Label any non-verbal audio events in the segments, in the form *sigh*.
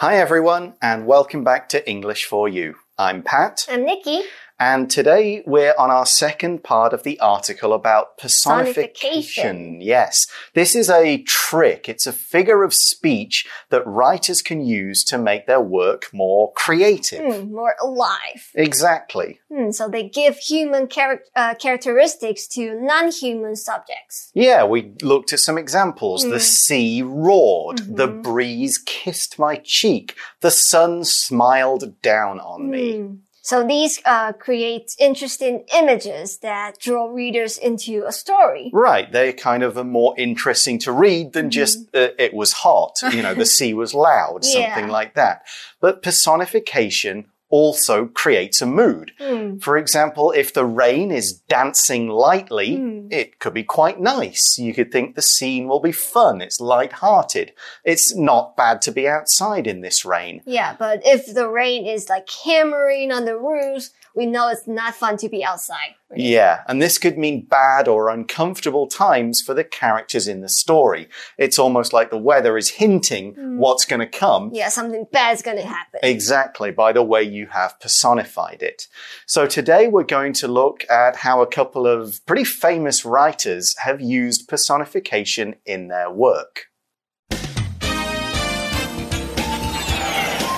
Hi, everyone, and welcome back to English for You. I'm Pat, I'm Nikki. And today we're on our second part of the article about personification. Personification. Yes, this is a trick, it's a figure of speech that writers can use to make their work more creative. Hmm, more alive. Exactly. Hmm, so they give human charac uh, characteristics to non-human subjects. Yeah, we looked at some examples. The Mm. sea roared, the Mhm. breeze kissed my cheek, the sun smiled down on me. So these uh, create interesting images that draw readers into a story. Right, They're kind of are more interesting to read than just uh, it was hot, you know, the sea was loud, *laughs* something Yeah. like that. But personification also creates a mood. Hmm. For example, if the rain is dancing lightly, Mm. it could be quite nice. You could think the scene will be fun, it's light-hearted. It's not bad to be outside in this rain. Yeah, but if the rain is like hammering on the roofs, we know it's not fun to be outside. Yeah, and this could mean bad or uncomfortable times for the characters in the story. It's almost like the weather is hinting mm. what's going to come. Yeah, something bad's gonna happen. Exactly, by the way you have personified it. So today we're going to look at how a couple of pretty famous writers have used personification in their work.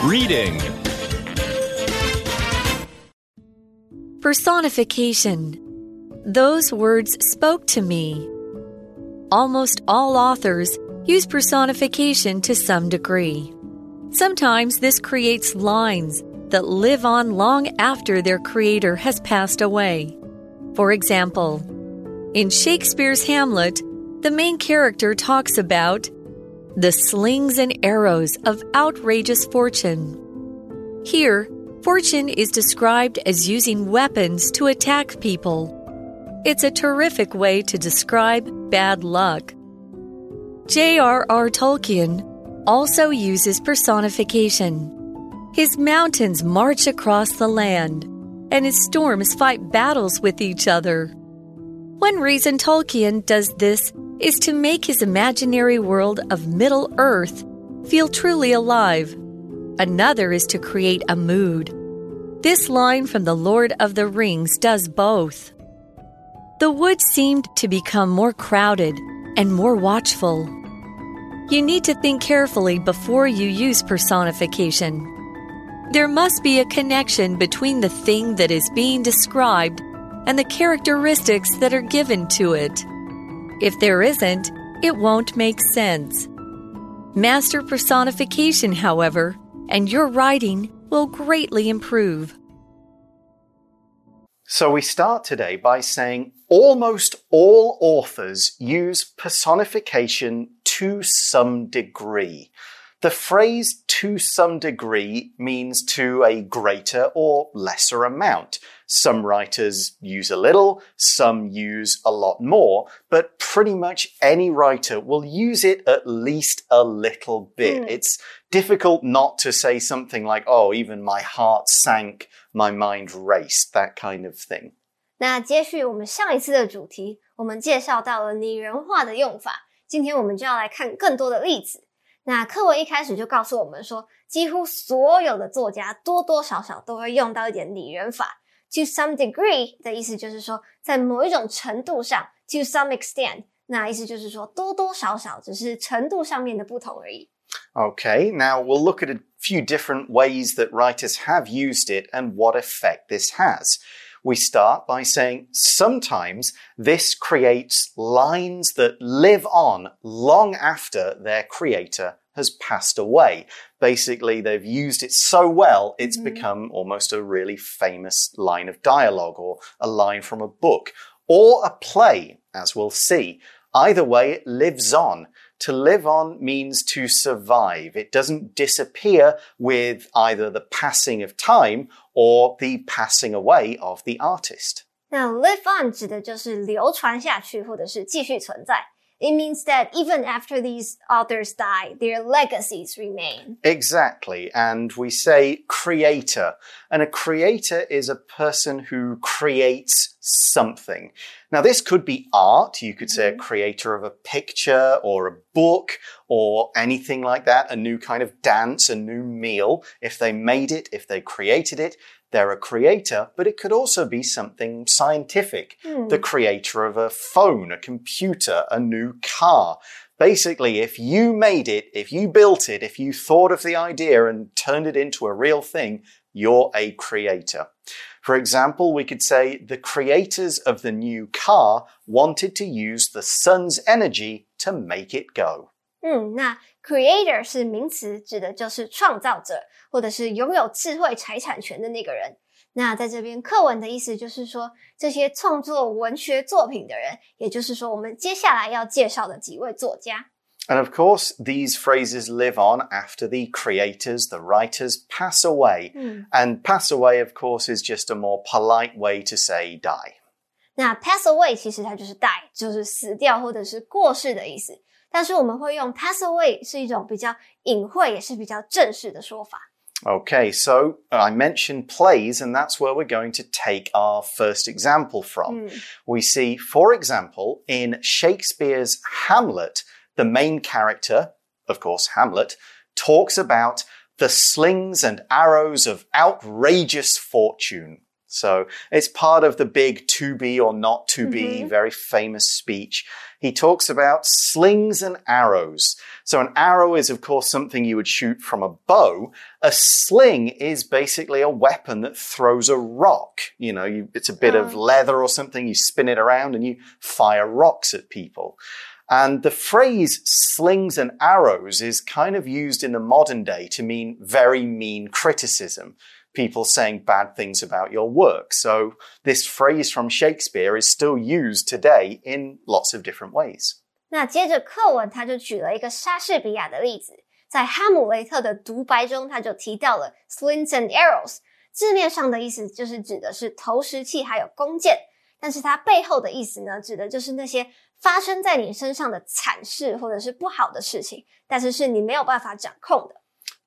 Reading. Personification. Those words spoke to me. Almost all authors use personification to some degree. Sometimes this creates lines that live on long after their creator has passed away. For example, in Shakespeare's Hamlet, the main character talks about the slings and arrows of outrageous fortune. Here, fortune is described as using weapons to attack people. It's a terrific way to describe bad luck. J.R.R. Tolkien also uses personification. His mountains march across the land, and his storms fight battles with each other. One reason Tolkien does this is to make his imaginary world of Middle Earth feel truly alive. Another is to create a mood. This line from The Lord of the Rings does both. The woods seemed to become more crowded and more watchful. You need to think carefully before you use personification. There must be a connection between the thing that is being described and the characteristics that are given to it. If there isn't, it won't make sense. Master personification, however, and your writing will greatly improve. So we start today by saying almost all authors use personification to some degree. The phrase to some degree means to a greater or lesser amount. Some writers use a little, some use a lot more, but pretty much any writer will use it at least a little bit. Mm. It's difficult not to say something like, oh, even my heart sank, my mind raced, that kind of thing. 那接续我们上一次的主题，我们介绍到了拟人化的用法。今天我们就要来看更多的例子。 那课文一开始就告诉我们说，几乎所有的作家多多少少都会用到一点拟人法。To some degree 的意思就是说，在某一种程度上，to some extent，那意思就是说多多少少只是程度上面的不同而已。 Okay, now we'll look at a few different ways that writers have used it and what effect this has. We start by saying sometimes this creates lines that live on long after their creator has passed away. Basically, they've used it so well, it's Mhm. become almost a really famous line of dialogue or a line from a book or a play, as we'll see. Either way, it lives on. To live on means to survive. It doesn't disappear with either the passing of time or the passing away of the artist. 那 live on 指的就是流传下去，或者是继续存在。 It means that even after these authors die, their legacies remain. Exactly. And we say creator. And a creator is a person who creates something. Now, this could be art. You could say a mm-hmm. creator of a picture or a book or anything like that, a new kind of dance, a new meal. If they made it, if they created it, they're a creator, but it could also be something scientific. Hmm. The creator of a phone, a computer, a new car. Basically, if you made it, if you built it, if you thought of the idea and turned it into a real thing, you're a creator. For example, we could say the creators of the new car wanted to use the sun's energy to make it go. 嗯，那 creator 是名词，指的就是创造者，或者是拥有智慧财产权的那个人。那在这边课文的意思就是说，这些创作文学作品的人，也就是说我们接下来要介绍的几位作家。And of course, these phrases live on after the creators, the writers pass away. And pass away, of course, is just a more polite way to say die. 那 pass away 其实它就是 die，就是死掉或者是过世的意思。但是我们会用 pass away 是一种比较隐晦，也是比较正式的说法。 Okay, so I mentioned plays, and that's where we're going to take our first example from. We see, for example, in Shakespeare's Hamlet, the main character, of course, Hamlet, talks about the slings and arrows of outrageous fortune. So it's part of the big to be or not to be, very famous speech. He talks about slings and arrows. So an arrow is, of course, something you would shoot from a bow. A sling is basically a weapon that throws a rock. You know, you, it's a bit of oh. leather or something. You spin it around and you fire rocks at people. And the phrase slings and arrows is kind of used in the modern day to mean very mean criticism. People saying bad things about your work. So this phrase from Shakespeare is still used today in lots of different ways. 那接着课文他就举了一个莎士比亚的例子，在哈姆雷特的独白中，他就提到了 slings and arrows，字面上的意思就是指的是投石器还有弓箭，但是它背后的意思呢，指的就是那些发生在你身上的惨事或者是不好的事情，但是是你没有办法掌控的。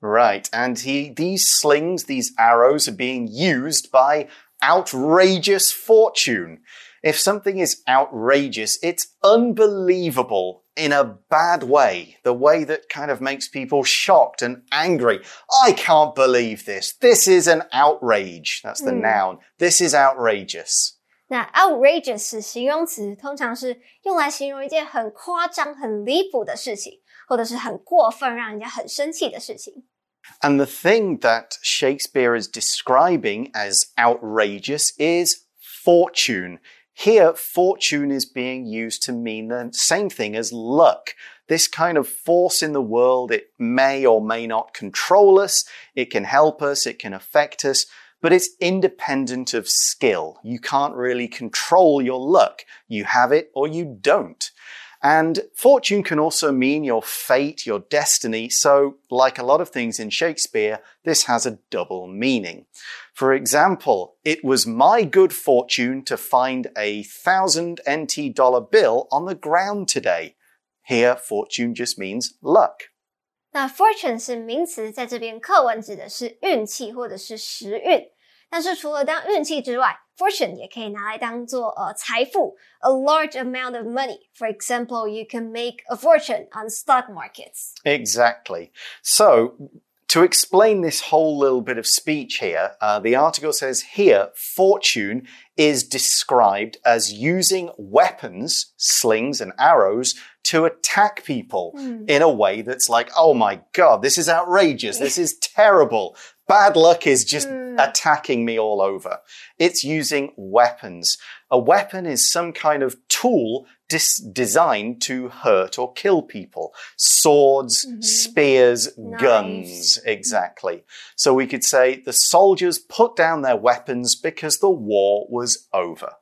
Right. And he, these slings, these arrows are being used by outrageous fortune. If something is outrageous, it's unbelievable in a bad way, the way that kind of makes people shocked and angry. I can't believe this. This is an outrage. That's the noun. This is outrageous. 那 outrageous 是形容词，通常是用来形容一件很夸张、很离谱的事情，或者是很过分、让人家很生气的事情。 And the thing that Shakespeare is describing as outrageous is fortune. Here, fortune is being used to mean the same thing as luck. This kind of force in the world, it may or may not control us, it can help us, it can affect us, but it's independent of skill. You can't really control your luck. You have it or you don't. And fortune can also mean your fate, your destiny. So, like a lot of things in Shakespeare, this has a double meaning. For example, it was my good fortune to find a thousand NT dollar bill on the ground today. Here, fortune just means luck. 那 fortune 是名词，在这边课文指的是运气或者是时运。但是除了当运气之外 ，fortune 也可以拿来当做呃财富，a large amount of money. For example, you can make a fortune on stock markets. Exactly. So, to explain this whole little bit of speech here, uh, the article says here, fortune is described as using weapons, slings and arrows, to attack people in a way that's like, oh my god, this is outrageous, this is terrible. Bad luck is just attacking me all over. It's using weapons. A weapon is some kind of tool dis- designed to hurt or kill people. Swords, spears, guns. Exactly. So we could say the soldiers put down their weapons because the war was over.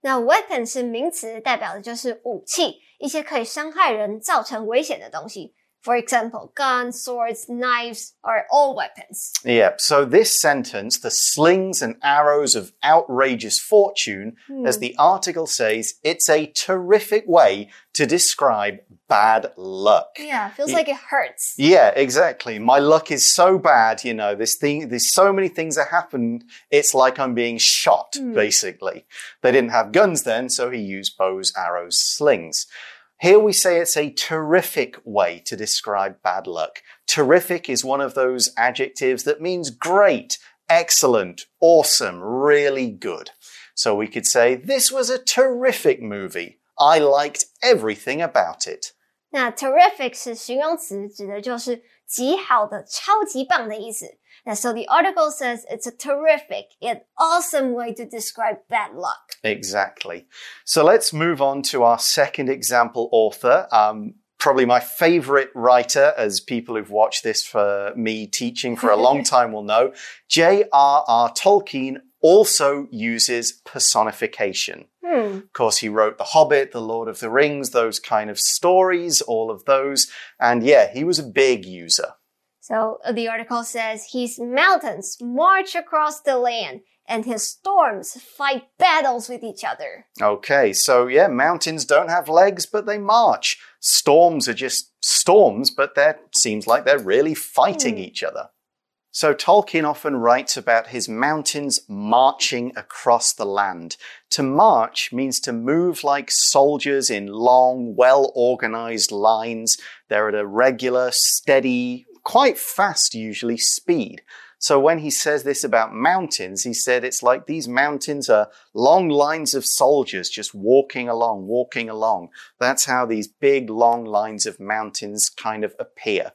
那 weapon 是名词，代表的就是武器，一些可以伤害人、造成危险的东西。 for example, guns, swords, knives are all weapons. Yeah, so this sentence, the slings and arrows of outrageous fortune, hmm. as the article says, it's a terrific way to describe bad luck. Yeah, feels like it hurts. Yeah, exactly. My luck is so bad, you know, this thing, there's so many things that happened. It's like I'm being shot, hmm. basically. They didn't have guns then, so he used bows, arrows, slings. Here we say it's a terrific way to describe bad luck. Terrific is one of those adjectives that means great, excellent, awesome, really good. So we could say, this was a terrific movie. I liked everything about it. 那 terrific 是形容词，指的就是极好的、超级棒的意思。 那 so the article says it's a terrific and awesome way to describe bad luck. Exactly. So let's move on to our second example author. Um, probably my favorite writer, as people who've watched this for me teaching for a long *laughs* time will know. J.R.R. Tolkien also uses personification. Hmm. Of course, he wrote The Hobbit, The Lord of the Rings, those kind of stories, all of those. And yeah, he was a big user. So uh, the article says his mountains march across the land and his storms fight battles with each other. Okay, so yeah, mountains don't have legs, but they march. Storms are just storms, but that seems like they're really fighting each other. So Tolkien often writes about his mountains marching across the land. To march means to move like soldiers in long, well organized lines. They're at a regular, steady, quite fast usually speed. So when he says this about mountains, he said it's like these mountains are long lines of soldiers just walking along, walking along. That's how these big long lines of mountains kind of appear.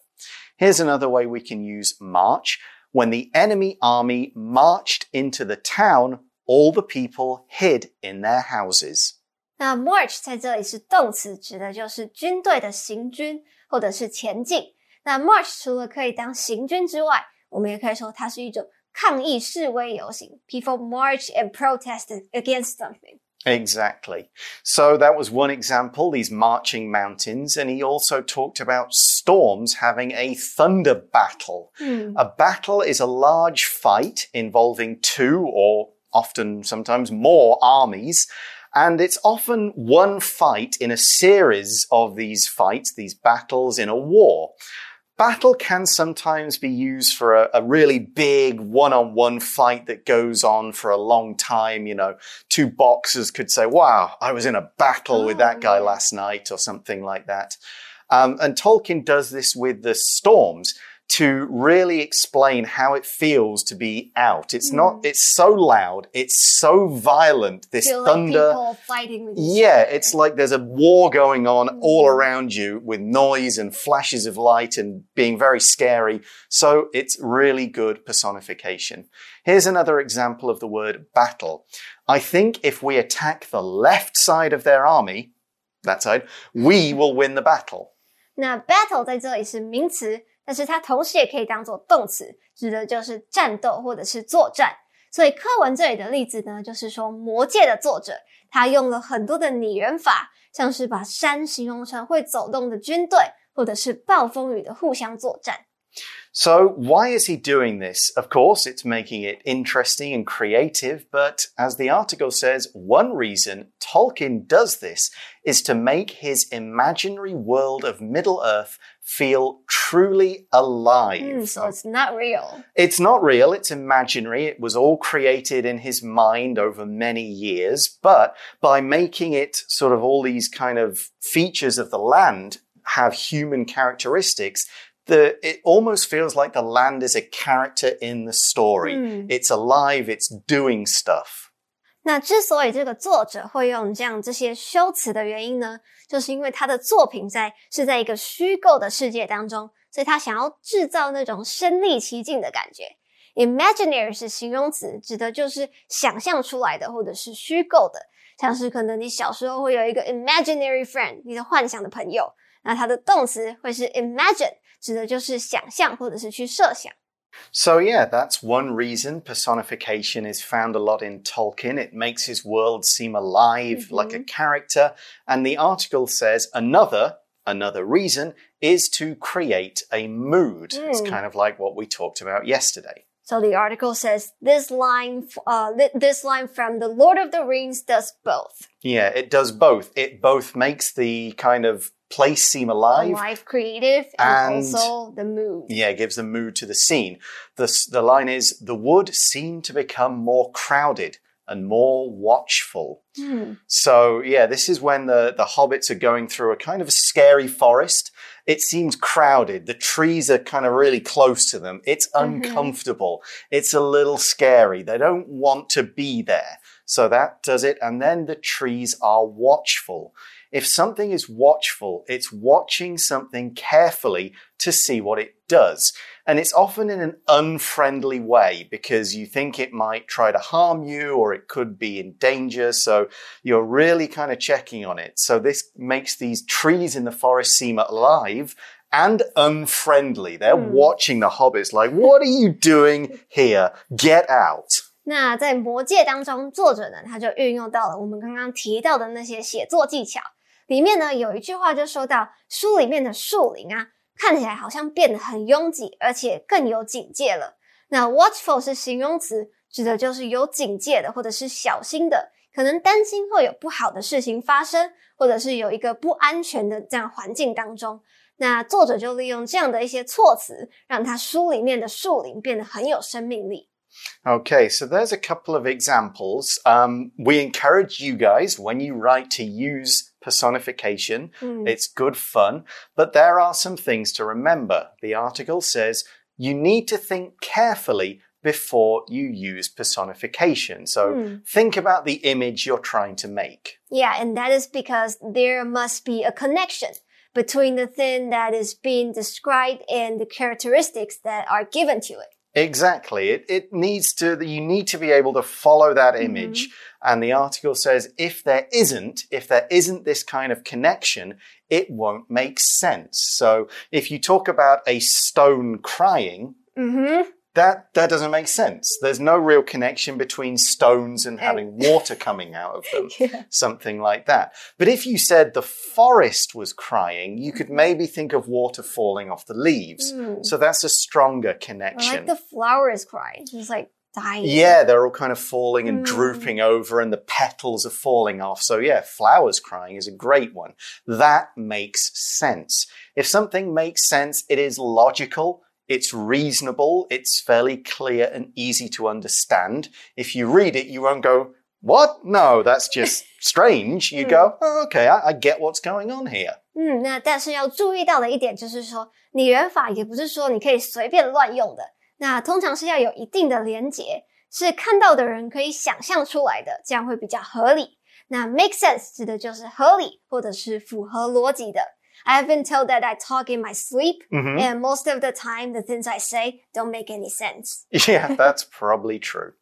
Here's another way we can use march. When the enemy army marched into the town, all the people hid in their houses. 那 march 在这里是动词，指的就是军队的行军或者是前进。 那 march 除了可以当行军之外，我们也可以说它是一种抗议示威游行。People march and protest against something. Exactly. So that was one example, these marching mountains. And he also talked about storms having a thunder battle. A battle is a large fight involving two or often sometimes more armies. And it's often one fight in a series of these fights, these battles in a war. Battle can sometimes be used for a, a really big one on one fight that goes on for a long time. You know, two boxers could say, Wow, I was in a battle with that guy last night, or something like that. Um, and Tolkien does this with the storms to really explain how it feels to be out. It's not, it's so loud, it's so violent, this Feel like thunder. people fighting with each Yeah, other. it's like there's a war going on all around you with noise and flashes of light and being very scary. So it's really good personification. Here's another example of the word battle. I think if we attack the left side of their army, that side, we will win the battle. 那 battle 在这里是名词， 但是它同时也可以当做动词，指的就是战斗或者是作战。所以课文这里的例子呢，就是说《魔戒》的作者他用了很多的拟人法，像是把山形容成会走动的军队，或者是暴风雨的互相作战。So, why is he doing this? Of course, it's making it interesting and creative, but as the article says, one reason Tolkien does this is to make his imaginary world of Middle Earth feel truly alive. Mm, so it's not real. It's not real, it's imaginary. It was all created in his mind over many years, but by making it sort of all these kind of features of the land have human characteristics, the, it almost feels like the land is a character in the story. Mm. It's alive, it's doing stuff. 那之所以这个作者会用这样这些修辞的原因呢，就是因为他的作品在是在一个虚构的世界当中，所以他想要制造那种身临其境的感觉。Imaginary 是形容词，指的就是想象出来的或者是虚构的，像是可能你小时候会有一个 imaginary friend，你的幻想的朋友，那它的动词会是 imagine， 指的就是想象或者是去设想。 So, yeah, that's one reason personification is found a lot in Tolkien. It makes his world seem alive, like a character. And the article says another, another reason is to create a mood. It's Mm. kind of like what we talked about yesterday. So the article says this line, f- uh, thi- this line from the Lord of the Rings does both. Yeah, it does both. It both makes the kind of place seem alive. Alive, creative, and, And- also the mood. Yeah, it gives the mood to the scene. The, the line is The wood seemed to become more crowded and more watchful. Hmm. So, yeah, this is when the, the hobbits are going through a kind of a scary forest. It seems crowded. The trees are kind of really close to them. It's Mhm. uncomfortable. It's a little scary. They don't want to be there. So that does it. And then the trees are watchful. If something is watchful, it's watching something carefully to see what it does. And it's often in an unfriendly way because you think it might try to harm you or it could be in danger. So you're really kind of checking on it. So this makes these trees in the forest seem alive and unfriendly. They're Hmm. watching the hobbits like, what are you doing here? Get out. 那在《魔戒》当中，作者呢他就运用到了我们刚刚提到的那些写作技巧。 里面呢有一句话就说到，书里面的树林啊，看起来好像变得很拥挤，而且更有警戒了。那 watchful 是形容词，指的就是有警戒的，或者是小心的，可能担心会有不好的事情发生，或者是有一个不安全的这样环境当中。那作者就利用这样的一些措辞，让他书里面的树林变得很有生命力。 Okay, so there's a couple of examples. Um, we encourage you guys when you write to use personification. 嗯 It's good fun, but there are some things to remember. The article says you need to think carefully before you use personification. So Hmm. think about the image you're trying to make. Yeah, and that is because there must be a connection between the thing that is being described and the characteristics that are given to it. Exactly. It, it needs to, you need to be able to follow that Mhm. image. And the article says if there isn't, if there isn't this kind of connection, it won't make sense. So if you talk about a stone crying, Mm-hmm. That, that doesn't make sense. There's no real connection between stones and having water coming out of them. *laughs* Yeah. Something like that. But if you said the forest was crying, you could maybe think of water falling off the leaves. Mm. So that's a stronger Or connection. like the flowers crying. It's like dying. Yeah, they're all kind of falling and Mm. drooping over, and the petals are falling off. So, yeah, flowers crying is a great one. That makes sense. If something makes sense, it is logical, it's reasonable, it's fairly clear and easy to understand. If you read it, you won't go, What? No, that's just *laughs* strange. You go, oh, Okay, I, I get what's going on here. 嗯，那但是要注意到的一点就是说，拟人法也不是说你可以随便乱用的，那通常是要有一定的连结，是看到的人可以想象出来的，这样会比较合理。那 make sense 指的就是合理或者是符合逻辑的。 I've been told that I talk in my sleep, Mhm. and most of the time the things I say don't make any sense. *laughs* Yeah, that's probably true.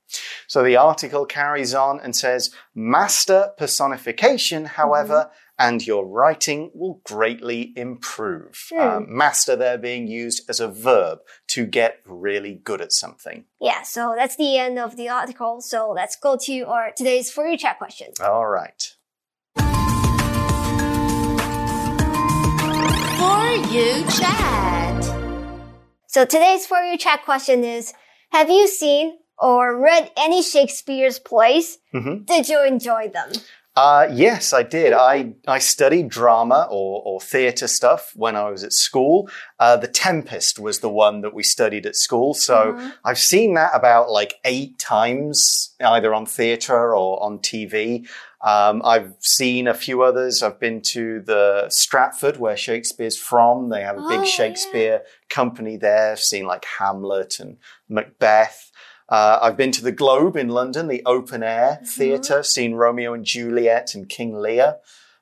So the article carries on and says, master personification, however, and your writing will greatly improve. Hmm. Um, master there being used as a verb to get really good at something. Yeah, so that's the end of the article. So let's go to our today's for you chat question. All right. You chat. So today's for you chat question is Have you seen or read any Shakespeare's plays? Mhm. Did you enjoy them? Uh, yes, I did. I, I studied drama or, or theatre stuff when I was at school. Uh, the Tempest was the one that we studied at school. So Mhm. I've seen that about like eight times, either on theatre or on TV. Um, I've seen a few others. I've been to the Stratford where Shakespeare's from. They have a big Oh, Shakespeare company there. I've seen like Hamlet and Macbeth. Uh, I've been to the Globe in London, the open air theatre, seen Romeo and Juliet and King Lear.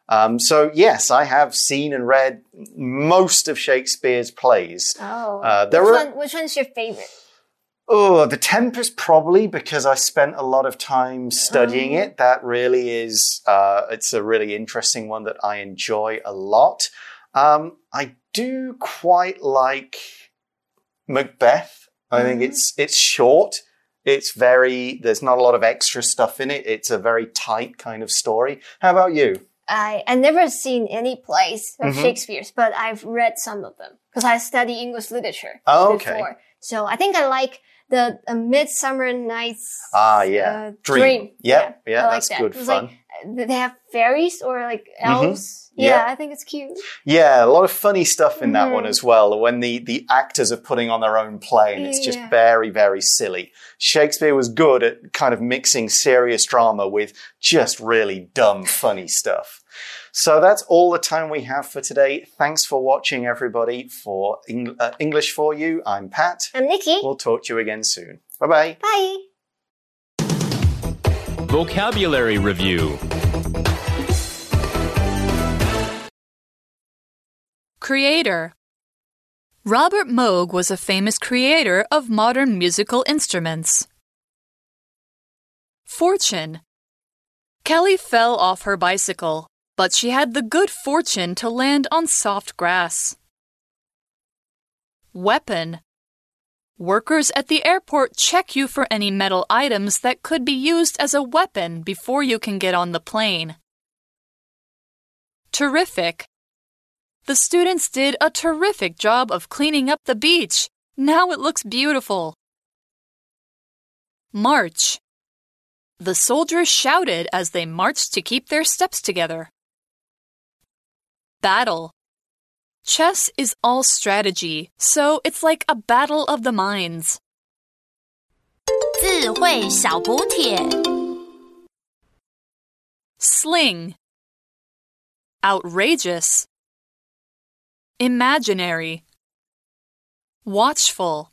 Um, so yes, I have seen and read most of Shakespeare's plays. Oh, Uh, there which, one, which one's your favorite? Oh, The Tempest probably because I spent a lot of time studying Oh. it. That really is, uh, it's a really interesting one that I enjoy a lot. Um, I do quite like Macbeth. I think Mhm. it's it's short. It's very there's not a lot of extra stuff in it. It's a very tight kind of story. How about you? I I never seen any plays of Mhm. Shakespeare's, but I've read some of them because I study English literature Oh, okay. before. So I think I like the a Midsummer Night's Ah, yeah. uh, Dream. Yep. Yeah, I like that's that. good fun. Like, they have fairies or like elves. Yeah. Yeah, I think it's cute. Yeah, a lot of funny stuff in that one Mhm. as well. When the, the actors are putting on their own play and it's just Yeah. very, very silly. Shakespeare was good at kind of mixing serious drama with just really dumb, funny stuff. So that's all the time we have for today. Thanks for watching, everybody. For Eng- uh, English for You, I'm Pat. I'm Nikki. We'll talk to you again soon. Bye bye. Bye. Vocabulary Review Creator Robert Moog was a famous creator of modern musical instruments. Fortune Kelly fell off her bicycle, but she had the good fortune to land on soft grass. Weapon Workers at the airport check you for any metal items that could be used as a weapon before you can get on the plane. Terrific the students did a terrific job of cleaning up the beach. Now it looks beautiful. March. The soldiers shouted as they marched to keep their steps together. Battle. Chess is all strategy, so it's like a battle of the minds. 智慧小补帖。 Sling. Outrageous. Imaginary. Watchful.